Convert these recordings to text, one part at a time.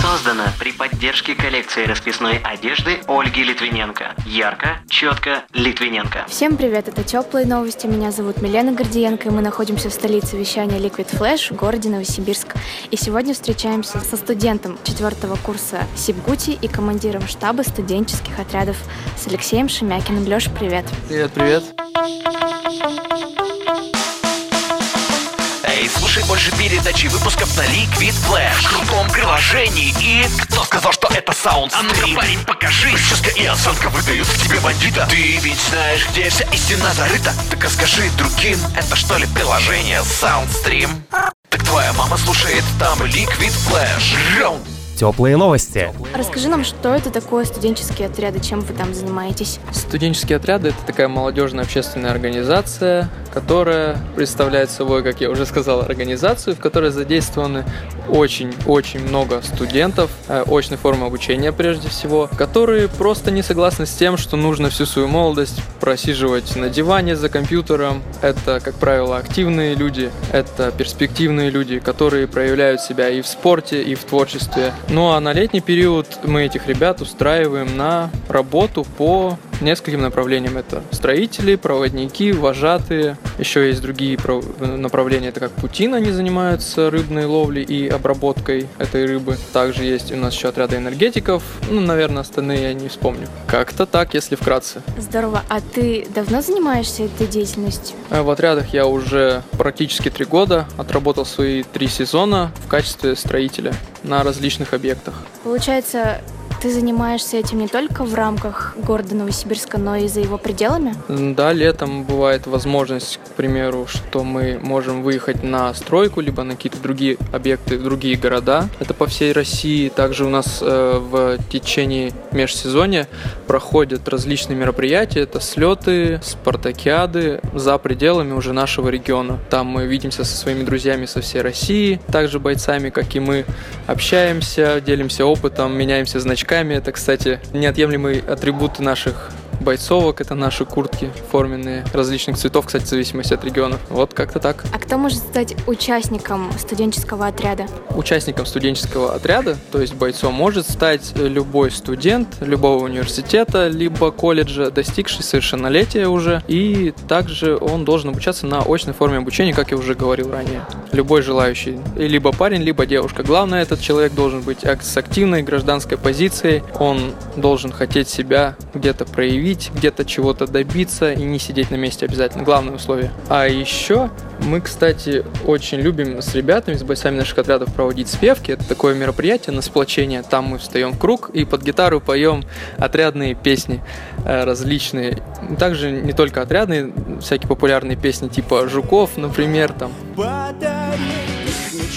Создано при поддержке коллекции расписной одежды Ольги Литвиненко. Ярко, четко, Литвиненко. Всем привет, это Теплые новости. Меня зовут Милена Гордиенко, и мы находимся в столице вещания Liquid Flash в городе Новосибирск. И сегодня встречаемся со студентом четвертого курса Сибгути и командиром штаба студенческих отрядов с Алексеем Шемякиным. Леш, привет. Привет, привет. Слушай больше передачи выпусков на Liquid Flash. В крутом приложении и... Кто сказал, что это саунд А ну-ка, парень, покажи. Прическа и осанка выдают в тебе бандита. Ты ведь знаешь, где вся истина зарыта. Так расскажи другим, это что ли приложение Soundstream? Так твоя мама слушает там Liquid Flash Раунд Теплые новости. Расскажи нам, что это такое студенческие отряды, чем вы там занимаетесь? Студенческие отряды – это такая молодежная общественная организация, которая представляет собой, как я уже сказал, организацию, в которой задействованы очень-очень много студентов э, очной формы обучения прежде всего, которые просто не согласны с тем, что нужно всю свою молодость просиживать на диване за компьютером. Это, как правило, активные люди, это перспективные люди, которые проявляют себя и в спорте, и в творчестве. Ну а на летний период мы этих ребят устраиваем на работу по нескольким направлениям. Это строители, проводники, вожатые. Еще есть другие прав- направления, это как путин, они занимаются рыбной ловлей и обработкой этой рыбы. Также есть у нас еще отряды энергетиков. Ну, наверное, остальные я не вспомню. Как-то так, если вкратце. Здорово. А ты давно занимаешься этой деятельностью? Э, В отрядах я уже практически три года отработал свои три сезона в качестве строителя на различных объектах. Получается, ты занимаешься этим не только в рамках города Новосибирска, но и за его пределами? Да, летом бывает возможность, к примеру, что мы можем выехать на стройку, либо на какие-то другие объекты, другие города. Это по всей России. Также у нас э, в течение межсезонья проходят различные мероприятия. Это слеты, спартакиады за пределами уже нашего региона. Там мы видимся со своими друзьями со всей России, также бойцами, как и мы, общаемся, делимся опытом, меняемся значками. Это, кстати, неотъемлемые атрибуты наших бойцовок, это наши куртки форменные, различных цветов, кстати, в зависимости от регионов. Вот как-то так. А кто может стать участником студенческого отряда? Участником студенческого отряда, то есть бойцом, может стать любой студент любого университета, либо колледжа, достигший совершеннолетия уже, и также он должен обучаться на очной форме обучения, как я уже говорил ранее. Любой желающий, либо парень, либо девушка. Главное, этот человек должен быть с активной гражданской позицией, он должен хотеть себя где-то проявить, где-то чего-то добиться и не сидеть на месте обязательно. Главное условие. А еще мы, кстати, очень любим с ребятами, с бойцами наших отрядов проводить спевки. Это такое мероприятие на сплочение. Там мы встаем в круг и под гитару поем отрядные песни э, различные. Также не только отрядные, всякие популярные песни типа Жуков, например, там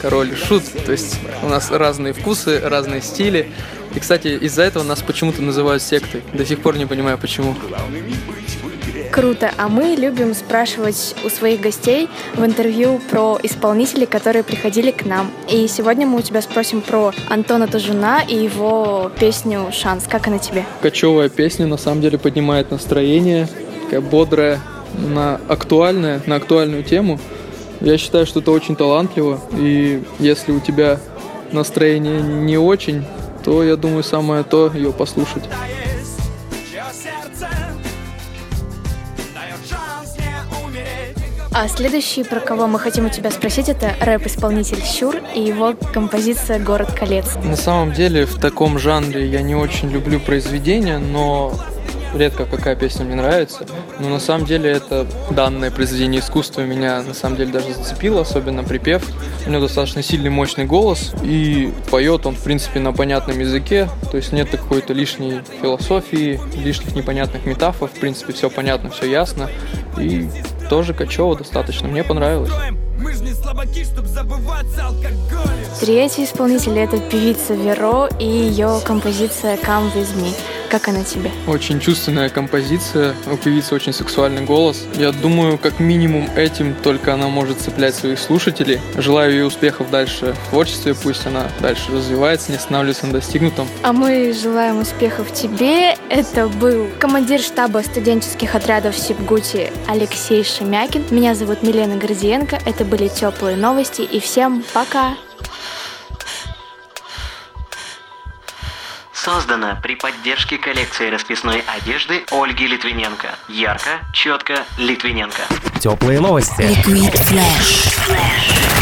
Король и Шут. То есть у нас разные вкусы, разные стили. И, кстати, из-за этого нас почему-то называют сектой. До сих пор не понимаю, почему. Круто. А мы любим спрашивать у своих гостей в интервью про исполнителей, которые приходили к нам. И сегодня мы у тебя спросим про Антона Тужуна и его песню «Шанс». Как она тебе? Кочевая песня на самом деле поднимает настроение, такая бодрая, на актуальная, на актуальную тему. Я считаю, что это очень талантливо, и если у тебя настроение не очень, то я думаю, самое то ее послушать. А следующий, про кого мы хотим у тебя спросить, это рэп-исполнитель Щур и его композиция «Город колец». На самом деле в таком жанре я не очень люблю произведения, но редко какая песня мне нравится. Но на самом деле это данное произведение искусства меня на самом деле даже зацепило, особенно припев. У него достаточно сильный, мощный голос, и поет он, в принципе, на понятном языке, то есть нет какой-то лишней философии, лишних непонятных метафор, в принципе, все понятно, все ясно. И тоже качево достаточно, мне понравилось. Третий исполнитель — это певица Веро и ее композиция «Come With Me». Как она тебе? Очень чувственная композиция, у певицы очень сексуальный голос. Я думаю, как минимум этим только она может цеплять своих слушателей. Желаю ей успехов дальше в творчестве, пусть она дальше развивается, не останавливается на достигнутом. А мы желаем успехов тебе. Это был командир штаба студенческих отрядов Сибгути Алексей Шемякин. Меня зовут Милена Гордиенко. Это были теплые новости. И всем пока! Создано при поддержке коллекции расписной одежды Ольги Литвиненко. Ярко, четко, Литвиненко. Теплые новости. Liquid Flash.